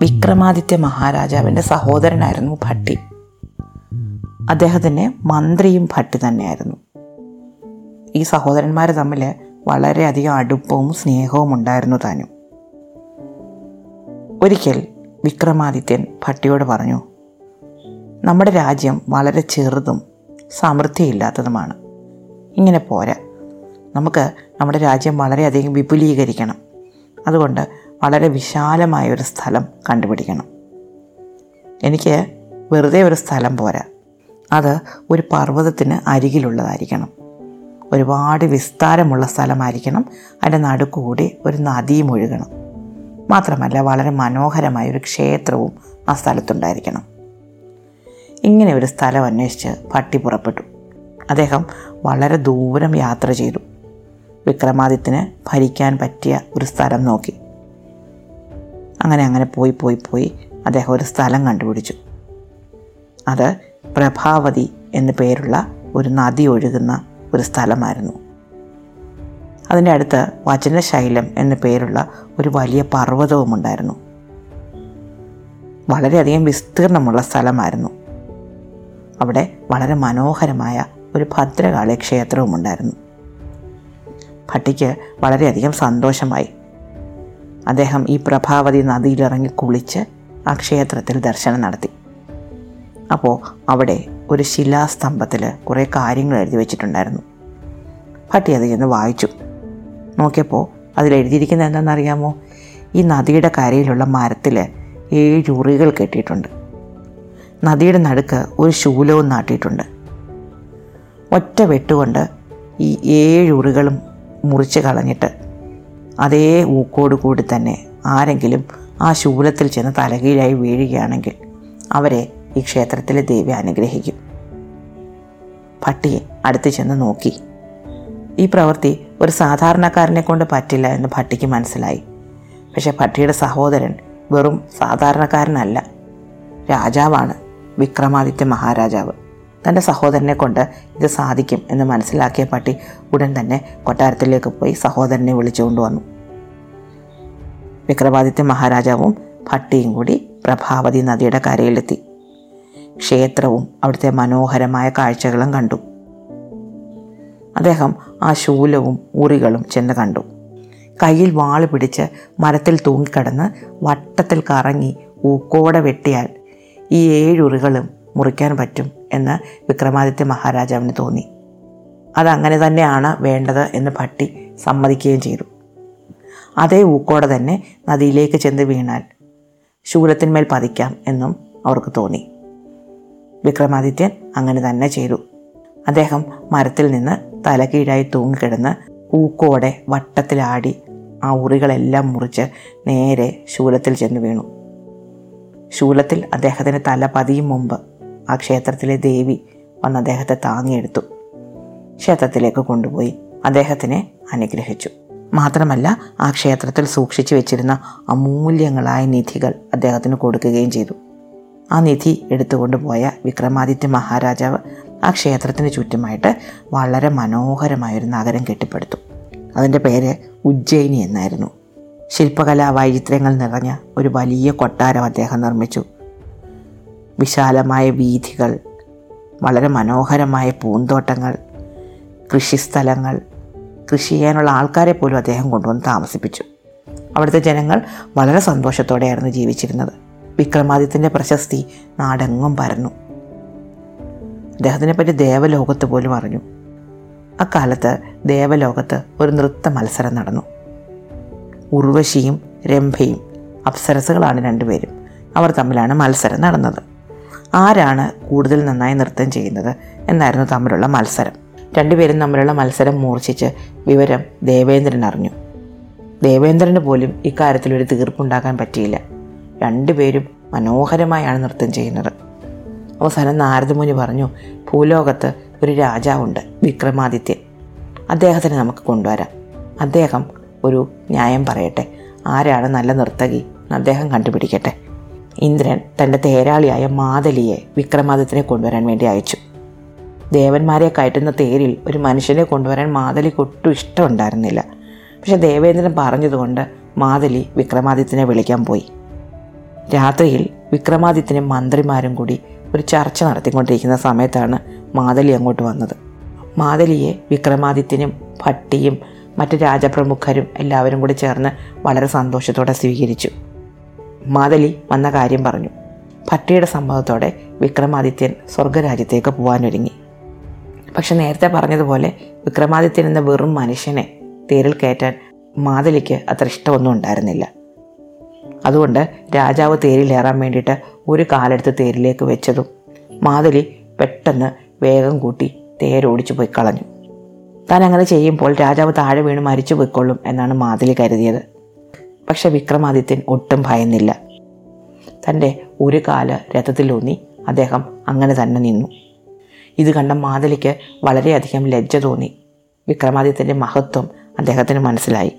വിക്രമാദിത്യ മഹാരാജാവിന്റെ സഹോദരനായിരുന്നു ഭട്ടി. അദ്ദേഹത്തിന് മന്ത്രിയും ഭട്ടി തന്നെയായിരുന്നു. ഈ സഹോദരന്മാർ തമ്മിൽ വളരെയധികം അടുപ്പവും സ്നേഹവും ഉണ്ടായിരുന്നു താനും. ഒരിക്കൽ വിക്രമാദിത്യൻ ഭട്ടിയോട് പറഞ്ഞു നമ്മുടെ രാജ്യം വളരെ ചെറുതും സമൃദ്ധിയില്ലാത്തതുമാണ്. ഇങ്ങനെ പോരാ. നമുക്ക് നമ്മുടെ രാജ്യം വളരെയധികം വിപുലീകരിക്കണം. അതുകൊണ്ട് വളരെ വിശാലമായ ഒരു സ്ഥലം കണ്ടുപിടിക്കണം. എനിക്ക് വെറുതെ ഒരു സ്ഥലം പോരാ. അത് ഒരു പർവതത്തിന് അരികിലുള്ളതായിരിക്കണം. ഒരുപാട് വിസ്താരമുള്ള സ്ഥലമായിരിക്കണം. അതിന്റെ നടുക്കുകൂടി ഒരു നദിയും ഒഴുകണം. മാത്രമല്ല വളരെ മനോഹരമായ ഒരു ക്ഷേത്രവും ആ സ്ഥലത്തുണ്ടായിരിക്കണം. ഇങ്ങനെ ഒരു സ്ഥലം അന്വേഷിച്ച് പട്ടി പുറപ്പെട്ടു. അദ്ദേഹം വളരെ ദൂരം യാത്ര ചെയ്തു. വിക്രമാദിത്യന് ഭരിക്കാൻ പറ്റിയ ഒരു സ്ഥലം നോക്കി. അങ്ങനെ അങ്ങനെ പോയി പോയി പോയി അദ്ദേഹം ഒരു സ്ഥലം കണ്ടുപിടിച്ചു. അത് പ്രഭാവതി എന്നു പേരുള്ള ഒരു നദി ഒഴുകുന്ന ഒരു സ്ഥലമായിരുന്നു. അതിന്റെ അടുത്ത് വചനശൈലം എന്നു പേരുള്ള ഒരു വലിയ പർവതവും ഉണ്ടായിരുന്നു വളരെയധികം വിസ്തീർണമുള്ള സ്ഥലമായിരുന്നു. അവിടെ വളരെ മനോഹരമായ ഒരു ഭദ്രകാളി ക്ഷേത്രവും ഉണ്ടായിരുന്നു ഭട്ടിക്ക് വളരെയധികം സന്തോഷമായി അദ്ദേഹം ഈ പ്രഭാവതി നദിയിലിറങ്ങി കുളിച്ച് ആ ക്ഷേത്രത്തിൽ ദർശനം നടത്തി. അപ്പോൾ അവിടെ ഒരു ശിലാസ്തംഭത്തിൽ കുറേ കാര്യങ്ങൾ എഴുതി വെച്ചിട്ടുണ്ടായിരുന്നു. പട്ടി അത് ചെന്ന് വായിച്ചു. നോക്കിയപ്പോൾ അതിലെഴുതിയിരിക്കുന്നത് എന്താണെന്നറിയാമോ? ഈ നദിയുടെ കരയിലുള്ള മരത്തിൽ ഏഴ് ഉറികൾ കെട്ടിയിട്ടുണ്ട്. നദിയുടെ നടുക്ക് ഒരു ശൂലവും നാട്ടിയിട്ടുണ്ട്. ഒറ്റ വെട്ടുകൊണ്ട് ഈ ഏഴ് ഉറികളും മുറിച്ച് കളഞ്ഞിട്ട് അതേ ഊക്കോട് കൂടി തന്നെ ആരെങ്കിലും ആ ശൂലത്തിൽ ചെന്ന് തലകീഴായി വീഴുകയാണെങ്കിൽ അവരെ ഈ ക്ഷേത്രത്തിലെ ദേവി അനുഗ്രഹിക്കും. ഭട്ടിയെ അടുത്ത് ചെന്ന് നോക്കി. ഈ പ്രവൃത്തി ഒരു സാധാരണക്കാരനെ കൊണ്ട് പറ്റില്ല എന്ന് ഭട്ടിക്ക് മനസ്സിലായി. പക്ഷേ ഭട്ടിയുടെ സഹോദരൻ വെറും സാധാരണക്കാരനല്ല. രാജാവാണ് വിക്രമാദിത്യ മഹാരാജാവ്. തന്റെ സഹോദരനെ കൊണ്ട് ഇത് സാധിക്കും എന്ന് മനസ്സിലാക്കിയ പട്ടി ഉടൻ തന്നെ കൊട്ടാരത്തിലേക്ക് പോയി സഹോദരനെ വിളിച്ചുകൊണ്ട് വന്നു വിക്രമാദിത്യ മഹാരാജാവും ഭട്ടിയും കൂടി പ്രഭാവതി നദിയുടെ കരയിലെത്തി. ക്ഷേത്രവും അവിടുത്തെ മനോഹരമായ കാഴ്ചകളും കണ്ടു. അദ്ദേഹം ആ ശൂലവും ഉറികളും ചെന്ന് കണ്ടു. കയ്യിൽ വാൾ പിടിച്ച് മരത്തിൽ തൂങ്ങിക്കിടന്ന് വട്ടത്തിൽ കറങ്ങി ഊക്കോടെ വെട്ടിയാൽ ഈ ഏഴുറികളും മുറിക്കാൻ പറ്റും എന്ന് വിക്രമാദിത്യ മഹാരാജാവിന് തോന്നി. അതങ്ങനെ തന്നെയാണ് വേണ്ടത് എന്ന് ഭട്ടി സമ്മതിക്കുകയും ചെയ്തു. അതേ ഊക്കോടെ തന്നെ നദിയിലേക്ക് ചെന്ന് വീണാൽ ശൂലത്തിന്മേൽ പതിക്കാം എന്നും അവർക്ക് തോന്നി. വിക്രമാദിത്യൻ അങ്ങനെ തന്നെ ചെയ്തു. അദ്ദേഹം മരത്തിൽ നിന്ന് തലകീഴായി തൂങ്ങിക്കിടന്ന് ഊക്കോടെ വട്ടത്തിലാടി ആ ഉറികളെല്ലാം മുറിച്ച് നേരെ ശൂലത്തിൽ ചെന്ന് വീണു. ശൂലത്തിൽ അദ്ദേഹത്തിന് തല പതിയും മുമ്പ് ആ ക്ഷേത്രത്തിലെ ദേവി വന്ന് അദ്ദേഹത്തെ താങ്ങിയെടുത്തു. ക്ഷേത്രത്തിലേക്ക് കൊണ്ടുപോയി അദ്ദേഹത്തിനെ അനുഗ്രഹിച്ചു. മാത്രമല്ല ആ ക്ഷേത്രത്തിൽ സൂക്ഷിച്ചു വെച്ചിരുന്ന അമൂല്യങ്ങളായ നിധികൾ അദ്ദേഹത്തിന് കൊടുക്കുകയും ചെയ്തു. ആ നിധി എടുത്തുകൊണ്ടുപോയ വിക്രമാദിത്യ മഹാരാജാവ് ആ ക്ഷേത്രത്തിന് ചുറ്റുമായിട്ട് വളരെ മനോഹരമായൊരു നഗരം കെട്ടിപ്പടുത്തു. അതിന്റെ പേര് ഉജ്ജയിനി എന്നായിരുന്നു. ശില്പകലാ വൈചിത്ര്യങ്ങൾ നിറഞ്ഞ ഒരു വലിയ കൊട്ടാരം അദ്ദേഹം നിർമ്മിച്ചു. വിശാലമായ വീഥികൾ വളരെ മനോഹരമായ പൂന്തോട്ടങ്ങൾ കൃഷിസ്ഥലങ്ങൾ കൃഷി ചെയ്യാനുള്ള ആൾക്കാരെ പോലും അദ്ദേഹം കൊണ്ടുവന്ന് താമസിപ്പിച്ചു. അവിടുത്തെ ജനങ്ങൾ വളരെ സന്തോഷത്തോടെയായിരുന്നു ജീവിച്ചിരുന്നത്. വിക്രമാദിത്യന്റെ പ്രശസ്തി നാടെങ്ങും പരന്നു. അദ്ദേഹത്തിനെ പറ്റി ദേവലോകത്ത് പോലും അറിഞ്ഞു. അക്കാലത്ത് ദേവലോകത്ത് ഒരു നൃത്ത മത്സരം നടന്നു. ഉർവശിയും രംഭയും അപ്സരസുകളാണ് രണ്ടുപേരും. അവർ തമ്മിലാണ് മത്സരം നടന്നത്. ആരാണ് കൂടുതൽ നന്നായി നൃത്തം ചെയ്യുന്നത് എന്നായിരുന്നു തമ്മിലുള്ള മത്സരം. രണ്ടുപേരും തമ്മിലുള്ള മത്സരം മൂർച്ഛിച്ച് വിവരം ദേവേന്ദ്രൻ അറിഞ്ഞു. ദേവേന്ദ്രന് പോലും ഇക്കാര്യത്തിൽ ഒരു തീർപ്പുണ്ടാക്കാൻ പറ്റിയില്ല. രണ്ടുപേരും മനോഹരമായാണ് നൃത്തം ചെയ്യുന്നത്. അവസാനം നാരദമുനി പറഞ്ഞു ഭൂലോകത്ത് ഒരു രാജാവുണ്ട് വിക്രമാദിത്യൻ. അദ്ദേഹത്തിന് നമുക്ക് കൊണ്ടുവരാം. അദ്ദേഹം ഒരു ന്യായം പറയട്ടെ. ആരാണ് നല്ല നർത്തകി? അദ്ദേഹം കണ്ടുപിടിക്കട്ടെ. ഇന്ദ്രൻ തന്റെ തേരാളിയായ മാതലിയെ വിക്രമാദിത്യനെ കൊണ്ടുവരാൻ വേണ്ടി അയച്ചു. ദേവന്മാരെ കയറ്റുന്ന തേരിൽ ഒരു മനുഷ്യനെ കൊണ്ടുവരാൻ മാതലിക്ക് ഒട്ടും ഇഷ്ടമുണ്ടായിരുന്നില്ല പക്ഷെ ദേവേന്ദ്രൻ പറഞ്ഞതുകൊണ്ട് മാതലി വിക്രമാദിത്യനെ വിളിക്കാൻ പോയി. രാത്രിയിൽ വിക്രമാദിത്യനും മന്ത്രിമാരും കൂടി ഒരു ചർച്ച നടത്തിക്കൊണ്ടിരിക്കുന്ന സമയത്താണ് മാതലി അങ്ങോട്ട് വന്നത്. മാതലിയെ വിക്രമാദിത്യനും ഭട്ടിയും മറ്റ് രാജപ്രമുഖരും എല്ലാവരും കൂടി ചേർന്ന് വളരെ സന്തോഷത്തോടെ സ്വീകരിച്ചു. മാതലി വന്ന കാര്യം പറഞ്ഞു. ഭട്ടിയുടെ സമ്മതത്തോടെ വിക്രമാദിത്യൻ സ്വർഗരാജ്യത്തേക്ക് പോകാനൊരുങ്ങി പക്ഷെ നേരത്തെ പറഞ്ഞതുപോലെ വിക്രമാദിത്യൻ എന്ന വെറും മനുഷ്യനെ തേരിൽ കയറ്റാൻ മാതലിക്ക് അത്ര ഇഷ്ടമൊന്നും ഉണ്ടായിരുന്നില്ല. അതുകൊണ്ട് രാജാവ് തേരിലേറാൻ വേണ്ടിയിട്ട് ഒരു കാലെടുത്ത് തേരിലേക്ക് വെച്ചതും മാതലി പെട്ടെന്ന് വേഗം കൂട്ടി തേരോടിച്ചു പോയി കളഞ്ഞു. താൻ അങ്ങനെ ചെയ്യുമ്പോൾ രാജാവ് താഴെ വീണ് മരിച്ചു പോയിക്കൊള്ളും എന്നാണ് മാതലി കരുതിയത്. പക്ഷെ വിക്രമാദിത്യൻ ഒട്ടും ഭയന്നില്ല. തന്റെ ഒരു കാൽ രഥത്തിലൂന്നി അദ്ദേഹം അങ്ങനെ തന്നെ നിന്നു. ഇത് കണ്ട മാതലിക്ക് വളരെയധികം ലജ്ജ തോന്നി. വിക്രമാദിത്യന്റെ മഹത്വം അദ്ദേഹത്തിന് മനസ്സിലായി.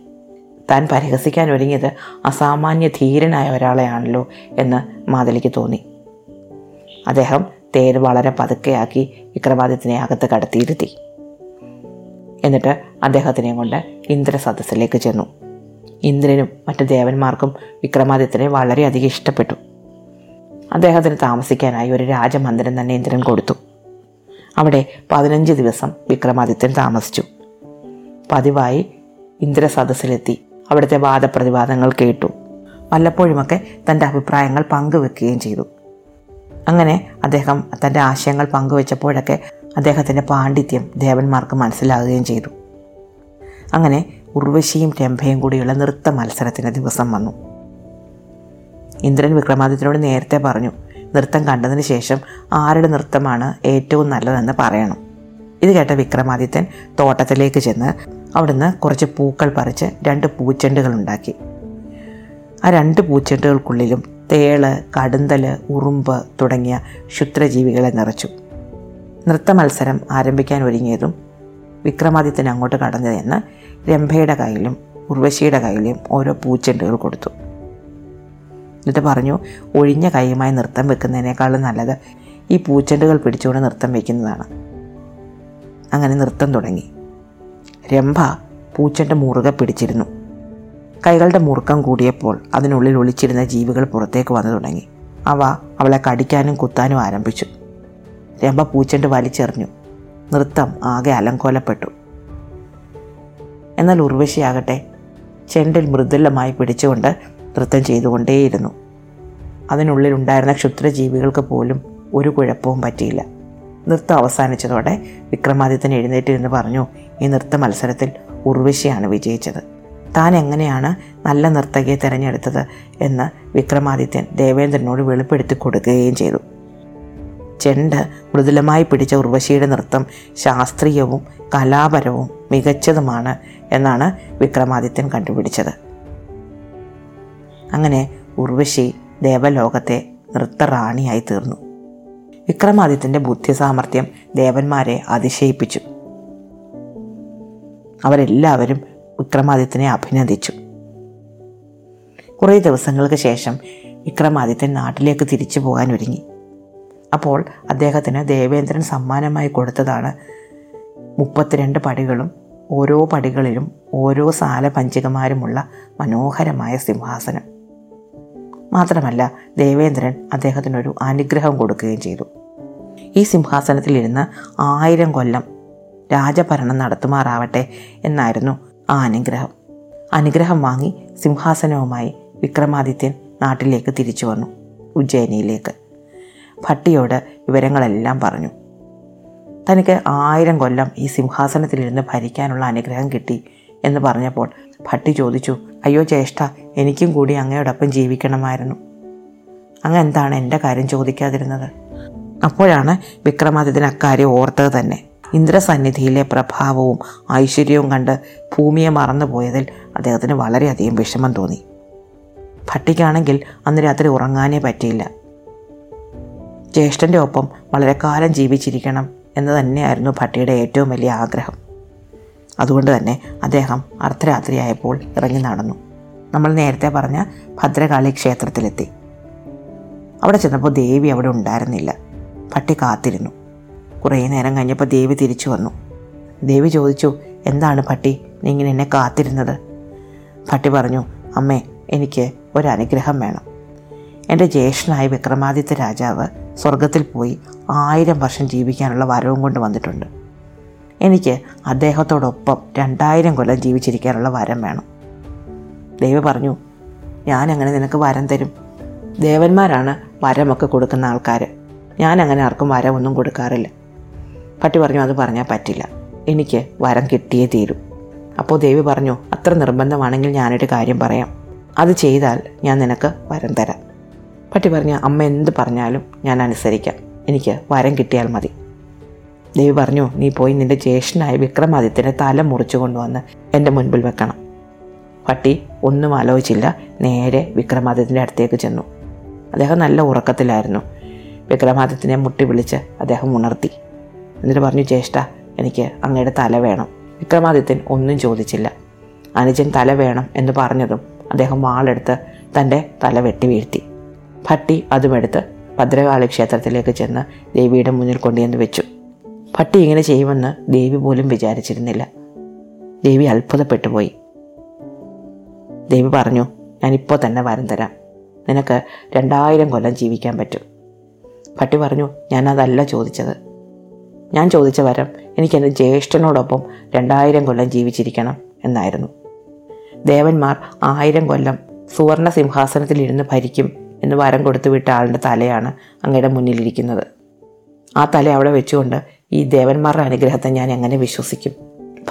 താൻ പരിഹസിക്കാൻ ഒരുങ്ങിയത് അസാമാന്യ ധീരനായ ഒരാളെയാണല്ലോ എന്ന് മാതലിക്ക് തോന്നി. അദ്ദേഹം തേര് വളരെ പതുക്കെയാക്കി വിക്രമാദിത്യനെ അകത്ത് കടത്തിയിരുത്തി. എന്നിട്ട് അദ്ദേഹത്തിനെ കൊണ്ട് ഇന്ദ്രസദസ്സിലേക്ക് ചെന്നു. ഇന്ദ്രനും മറ്റു ദേവന്മാർക്കും വിക്രമാദിത്യനെ വളരെയധികം ഇഷ്ടപ്പെട്ടു. അദ്ദേഹത്തിന് താമസിക്കാനായി ഒരു രാജമന്ദിരം തന്നെ ഇന്ദ്രൻ കൊടുത്തു. അവിടെ പതിനഞ്ച് ദിവസം വിക്രമാദിത്യൻ താമസിച്ചു. പതിവായി ഇന്ദ്ര സദസ്സിലെത്തി അവിടുത്തെ വാദപ്രതിവാദങ്ങൾ കേട്ടു. വല്ലപ്പോഴുമൊക്കെ തന്റെ അഭിപ്രായങ്ങൾ പങ്കുവെക്കുകയും ചെയ്തു. അങ്ങനെ അദ്ദേഹം തന്റെ ആശയങ്ങൾ പങ്കുവെച്ചപ്പോഴൊക്കെ അദ്ദേഹത്തിന്റെ പാണ്ഡിത്യം ദേവന്മാർക്ക് മനസ്സിലാകുകയും ചെയ്തു. അങ്ങനെ ഉർവശിയും രംഭയും കൂടിയുള്ള നൃത്ത മത്സരത്തിന്റെ ദിവസം വന്നു. ഇന്ദ്രൻ വിക്രമാദിത്യനോട് നേരത്തെ പറഞ്ഞു നൃത്തം കണ്ടതിന് ശേഷം ആരുടെ നൃത്തമാണ് ഏറ്റവും നല്ലതെന്ന് പറയണം. ഇത് കേട്ട വിക്രമാദിത്യൻ തോട്ടത്തിലേക്ക് ചെന്ന് അവിടുന്ന് കുറച്ച് പൂക്കൾ പറിച്ച് രണ്ട് പൂച്ചെണ്ടുകൾ ഉണ്ടാക്കി. ആ രണ്ട് പൂച്ചെണ്ടുകൾക്കുള്ളിലും തേൾ കടുന്തൽ ഉറുമ്പ് തുടങ്ങിയ ക്ഷുദ്രജീവികളെ നിറച്ചു. നൃത്ത മത്സരം ആരംഭിക്കാൻ ഒരുങ്ങിയതും വിക്രമാദിത്യൻ അങ്ങോട്ട് കടന്നു ചെന്ന് രംഭയുടെ കയ്യിലും ഉർവശിയുടെ കയ്യിലും ഓരോ പൂച്ചെണ്ടുകൾ കൊടുത്തു. എന്നിട്ട് പറഞ്ഞു ഒഴിഞ്ഞ കൈയുമായി നൃത്തം വെക്കുന്നതിനേക്കാളും നല്ലത് ഈ പൂച്ചെണ്ടുകൾ പിടിച്ചുകൊണ്ട് നൃത്തം വെക്കുന്നതാണ്. അങ്ങനെ നൃത്തം തുടങ്ങി. രംഭ പൂച്ചെണ്ട് മുറുകെ പിടിച്ചിരുന്നു. കൈകളുടെ മുറുക്കം കൂടിയപ്പോൾ അതിനുള്ളിൽ ഒളിച്ചിരുന്ന ജീവികൾ പുറത്തേക്ക് വന്നു തുടങ്ങി. അവ അവളെ കടിക്കാനും കുത്താനും ആരംഭിച്ചു. രംഭ പൂച്ചെണ്ട് വലിച്ചെറിഞ്ഞു. നൃത്തം ആകെ അലങ്കോലപ്പെട്ടു. എന്നാൽ ഉർവശിയാകട്ടെ. ചെണ്ടിൽ മൃദുലമായി പിടിച്ചുകൊണ്ട് നൃത്തം ചെയ്തുകൊണ്ടേയിരുന്നു. അതിനുള്ളിലുണ്ടായിരുന്ന ക്ഷുദ്രജീവികൾക്ക് പോലും ഒരു കുഴപ്പവും പറ്റിയില്ല. നൃത്തം അവസാനിച്ചതോടെ വിക്രമാദിത്യൻ എഴുന്നേറ്റ് എന്ന് പറഞ്ഞു ഈ നൃത്ത മത്സരത്തിൽ ഉർവശിയാണ് വിജയിച്ചത്. താൻ എങ്ങനെയാണ് നല്ല നർത്തകിയെ തിരഞ്ഞെടുത്തത്? എന്ന് വിക്രമാദിത്യൻ ദേവേന്ദ്രനോട് വെളിപ്പെടുത്തി കൊടുക്കുകയും ചെയ്തു. ചെണ്ട് മൃദുലമായി പിടിച്ച ഉർവശിയുടെ നൃത്തം ശാസ്ത്രീയവും കലാപരവും മികച്ചതുമാണ് എന്നാണ് വിക്രമാദിത്യൻ കണ്ടുപിടിച്ചത്. അങ്ങനെ ഉർവശി ദേവലോകത്തെ നൃത്തറാണിയായി തീർന്നു. വിക്രമാദിത്യന്റെ ബുദ്ധിസാമർഥ്യം ദേവന്മാരെ അതിശയിപ്പിച്ചു. അവരെല്ലാവരും വിക്രമാദിത്യനെ അഭിനന്ദിച്ചു. കുറേ ദിവസങ്ങൾക്ക് ശേഷം വിക്രമാദിത്യൻ നാട്ടിലേക്ക് തിരിച്ചു പോകാൻ ഒരുങ്ങി അപ്പോൾ അദ്ദേഹത്തിന് ദേവേന്ദ്രൻ സമ്മാനമായി കൊടുത്തതാണ്. മുപ്പത്തിരണ്ട് പടികളും ഓരോ പടികളിലും ഓരോ സാല പഞ്ചികമാരുമുള്ള മനോഹരമായ സിംഹാസനം. മാത്രമല്ല ദേവേന്ദ്രൻ അദ്ദേഹത്തിനൊരു അനുഗ്രഹം കൊടുക്കുകയും ചെയ്തു. ഈ സിംഹാസനത്തിലിരുന്ന് ആയിരം കൊല്ലം രാജഭരണം നടത്തുമാറാവട്ടെ എന്നായിരുന്നു ആ അനുഗ്രഹം. അനുഗ്രഹം വാങ്ങി സിംഹാസനവുമായി വിക്രമാദിത്യൻ നാട്ടിലേക്ക് തിരിച്ചു വന്നു ഉജ്ജയിനിയിലേക്ക്. ഭട്ടിയോട് വിവരങ്ങളെല്ലാം പറഞ്ഞു. തനിക്ക് ആയിരം കൊല്ലം ഈ സിംഹാസനത്തിലിരുന്ന് ഭരിക്കാനുള്ള അനുഗ്രഹം കിട്ടി എന്ന് പറഞ്ഞപ്പോൾ ഭട്ടി ചോദിച്ചു അയ്യോ ജ്യേഷ്ഠ എനിക്കും കൂടി അങ്ങയോടൊപ്പം ജീവിക്കണമായിരുന്നു. അങ്ങ് എന്താണ് എന്റെ കാര്യം ചോദിക്കാതിരുന്നത്? അപ്പോഴാണ് വിക്രമാദിത്യൻ അക്കാര്യം ഓർത്തത് തന്നെ. ഇന്ദ്രസന്നിധിയിലെ പ്രഭാവവും ഐശ്വര്യവും കണ്ട് ഭൂമിയെ മറന്നുപോയതിൽ അദ്ദേഹത്തിന് വളരെയധികം വിഷമം തോന്നി. ഭട്ടിക്കാണെങ്കിൽ അന്ന് രാത്രി ഉറങ്ങാനേ പറ്റിയില്ല. ജ്യേഷ്ഠന്റെ ഒപ്പം വളരെ കാലം ജീവിച്ചിരിക്കണം എന്ന് തന്നെയായിരുന്നു ഭട്ടിയുടെ ഏറ്റവും വലിയ ആഗ്രഹം. അതുകൊണ്ട് തന്നെ അദ്ദേഹം അർദ്ധരാത്രിയായപ്പോൾ ഇറങ്ങി നടന്നു. നമ്മൾ നേരത്തെ പറഞ്ഞ ഭദ്രകാളി ക്ഷേത്രത്തിലെത്തി. അവിടെ ചെന്നപ്പോൾ ദേവി അവിടെ ഉണ്ടായിരുന്നില്ല. ഭട്ടി കാത്തിരുന്നു. കുറേ നേരം കഴിഞ്ഞപ്പോൾ ദേവി തിരിച്ചു വന്നു. ദേവി ചോദിച്ചു എന്താണ് ഭട്ടി നീ ഇങ്ങനെ എന്നെ കാത്തിരുന്നത്? ഭട്ടി പറഞ്ഞു അമ്മേ എനിക്ക് ഒരനുഗ്രഹം വേണം. എന്റെ ജ്യേഷ്ഠനായ വിക്രമാദിത്യ രാജാവ് സ്വർഗത്തിൽ പോയി ആയിരം വർഷം ജീവിക്കാനുള്ള വരവും കൊണ്ട് വന്നിട്ടുണ്ട്. എനിക്ക് അദ്ദേഹത്തോടൊപ്പം രണ്ടായിരം കൊല്ലം ജീവിച്ചിരിക്കാനുള്ള വരം വേണം. ദൈവ പറഞ്ഞു ഞാനങ്ങനെ നിനക്ക് വരം തരും. ദേവന്മാരാണ് വരമൊക്കെ കൊടുക്കുന്ന ആൾക്കാർ ഞാനങ്ങനെ ആർക്കും വരമൊന്നും കൊടുക്കാറില്ല. പട്ടി പറഞ്ഞു അത് പറഞ്ഞാൽ പറ്റില്ല. എനിക്ക് വരം കിട്ടിയേ തീരൂ. അപ്പോൾ ദേവി പറഞ്ഞു അത്ര നിർബന്ധമാണെങ്കിൽ ഞാനൊരു കാര്യം പറയാം. അത് ചെയ്താൽ ഞാൻ നിനക്ക് വരം തരാം. പട്ടി പറഞ്ഞ അമ്മ എന്ത് പറഞ്ഞാലും ഞാൻ അനുസരിക്കാം. എനിക്ക് വരം കിട്ടിയാൽ മതി. ദേവി പറഞ്ഞു നീ പോയി നിന്റെ ജ്യേഷ്ഠനായ വിക്രമാദിത്യനെ തല മുറിച്ചു കൊണ്ടുവന്ന് എന്റെ മുൻപിൽ വെക്കണം. പട്ടി ഒന്നും ആലോചിച്ചില്ല നേരെ വിക്രമാദിത്യന്റെ അടുത്തേക്ക് ചെന്നു. അദ്ദേഹം നല്ല ഉറക്കത്തിലായിരുന്നു. വിക്രമാദിത്യനെ മുട്ടി വിളിച്ച് അദ്ദേഹം ഉണർത്തി. എന്നിട്ട് പറഞ്ഞു ജ്യേഷ്ഠ എനിക്ക് അങ്ങയുടെ തല വേണം. വിക്രമാദിത്യൻ ഒന്നും ചോദിച്ചില്ല. അനുജൻ തല വേണം എന്ന് പറഞ്ഞതും അദ്ദേഹം വാളെടുത്ത് തന്റെ തല വെട്ടി വീഴ്ത്തി. ഭട്ടി അതുമെടുത്ത് ഭദ്രകാളി ക്ഷേത്രത്തിലേക്ക് ചെന്ന് ദേവിയുടെ മുന്നിൽ കൊണ്ടുവന്ന് വെച്ചു. ഭട്ടി ഇങ്ങനെ ചെയ്യുമെന്ന് ദേവി പോലും വിചാരിച്ചിരുന്നില്ല. ദേവി അത്ഭുതപ്പെട്ടു പോയി ദേവി പറഞ്ഞു ഞാനിപ്പോൾ തന്നെ വരം തരാം. നിനക്ക് രണ്ടായിരം കൊല്ലം ജീവിക്കാൻ പറ്റും. പട്ടി പറഞ്ഞു ഞാനതല്ല ചോദിച്ചത്. ഞാൻ ചോദിച്ച വരം എനിക്ക് എന്റെ ജ്യേഷ്ഠനോടൊപ്പം രണ്ടായിരം കൊല്ലം ജീവിച്ചിരിക്കണം എന്നായിരുന്നു. ദേവന്മാർ ആയിരം കൊല്ലം സുവർണ സിംഹാസനത്തിലിരുന്ന് ഭരിക്കും എന്ന് വരം കൊടുത്തു വിട്ട ആളുടെ തലയാണ് അങ്ങയുടെ മുന്നിലിരിക്കുന്നത്. ആ തല അവിടെ വെച്ചുകൊണ്ട് ഈ ദേവന്മാരുടെ അനുഗ്രഹത്തെ ഞാൻ എങ്ങനെ വിശ്വസിക്കും?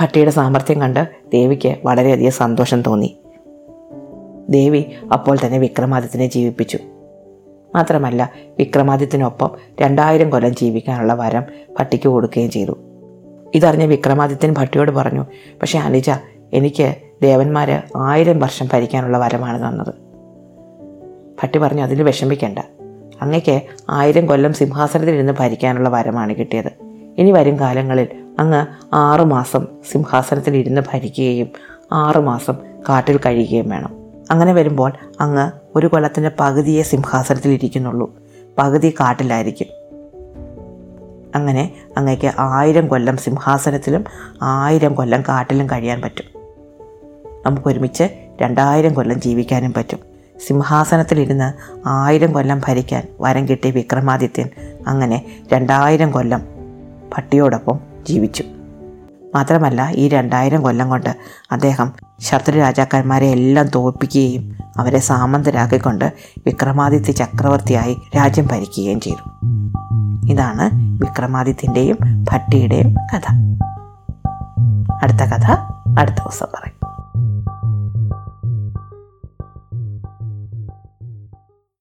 ഭട്ടിയുടെ സാമർഥ്യം കണ്ട് ദേവിക്ക് വളരെയധികം സന്തോഷം തോന്നി. ദേവി അപ്പോൾ തന്നെ വിക്രമാദിത്യനെ ജീവിപ്പിച്ചു. മാത്രമല്ല വിക്രമാദിത്യനൊപ്പം രണ്ടായിരം കൊല്ലം ജീവിക്കാനുള്ള വരം ഭട്ടിക്ക് കൊടുക്കുകയും ചെയ്തു. ഇതറിഞ്ഞ വിക്രമാദിത്യൻ ഭട്ടിയോട് പറഞ്ഞു പക്ഷേ അനുജ എനിക്ക് ദേവന്മാർ ആയിരം വർഷം ഭരിക്കാനുള്ള വരമാണ് തന്നത്. ഭട്ടി പറഞ്ഞു അതിന് വിഷമിക്കേണ്ട. അങ്ങയ്ക്ക് ആയിരം കൊല്ലം സിംഹാസനത്തിലിരുന്ന് ഭരിക്കാനുള്ള വരമാണ് കിട്ടിയത്. ഇനി വരും കാലങ്ങളിൽ അങ്ങ് ആറുമാസം സിംഹാസനത്തിലിരുന്ന് ഭരിക്കുകയും ആറുമാസം കാട്ടിൽ കഴിയുകയും വേണം. അങ്ങനെ വരുമ്പോൾ അങ്ങ് ഒരു കൊല്ലത്തിന്റെ പകുതിയെ സിംഹാസനത്തിൽ ഇരിക്കുന്നുള്ളൂ പകുതി കാട്ടിലായിരിക്കും. അങ്ങനെ അങ്ങയ്ക്ക് ആയിരം കൊല്ലം സിംഹാസനത്തിലും ആയിരം കൊല്ലം കാട്ടിലും കഴിയാൻ പറ്റും. നമുക്കൊരുമിച്ച് രണ്ടായിരം കൊല്ലം ജീവിക്കാനും പറ്റും. സിംഹാസനത്തിലിരുന്ന് ആയിരം കൊല്ലം ഭരിക്കാൻ വരം കിട്ടിയ വിക്രമാദിത്യൻ അങ്ങനെ രണ്ടായിരം കൊല്ലം പട്ടിയോടൊപ്പം ജീവിച്ചു. മാത്രമല്ല ഈ രണ്ടായിരം കൊല്ലം കൊണ്ട് അദ്ദേഹം ശത്രു രാജാക്കന്മാരെ എല്ലാം തോൽപ്പിക്കുകയും അവരെ സാമന്തരാക്കിക്കൊണ്ട് വിക്രമാദിത്യ ചക്രവർത്തിയായി രാജ്യം ഭരിക്കുകയും ചെയ്തു. ഇതാണ് വിക്രമാദിത്യന്റെയും ഭട്ടിയുടെയും കഥ. അടുത്ത കഥ അടുത്ത ദിവസം പറയാം.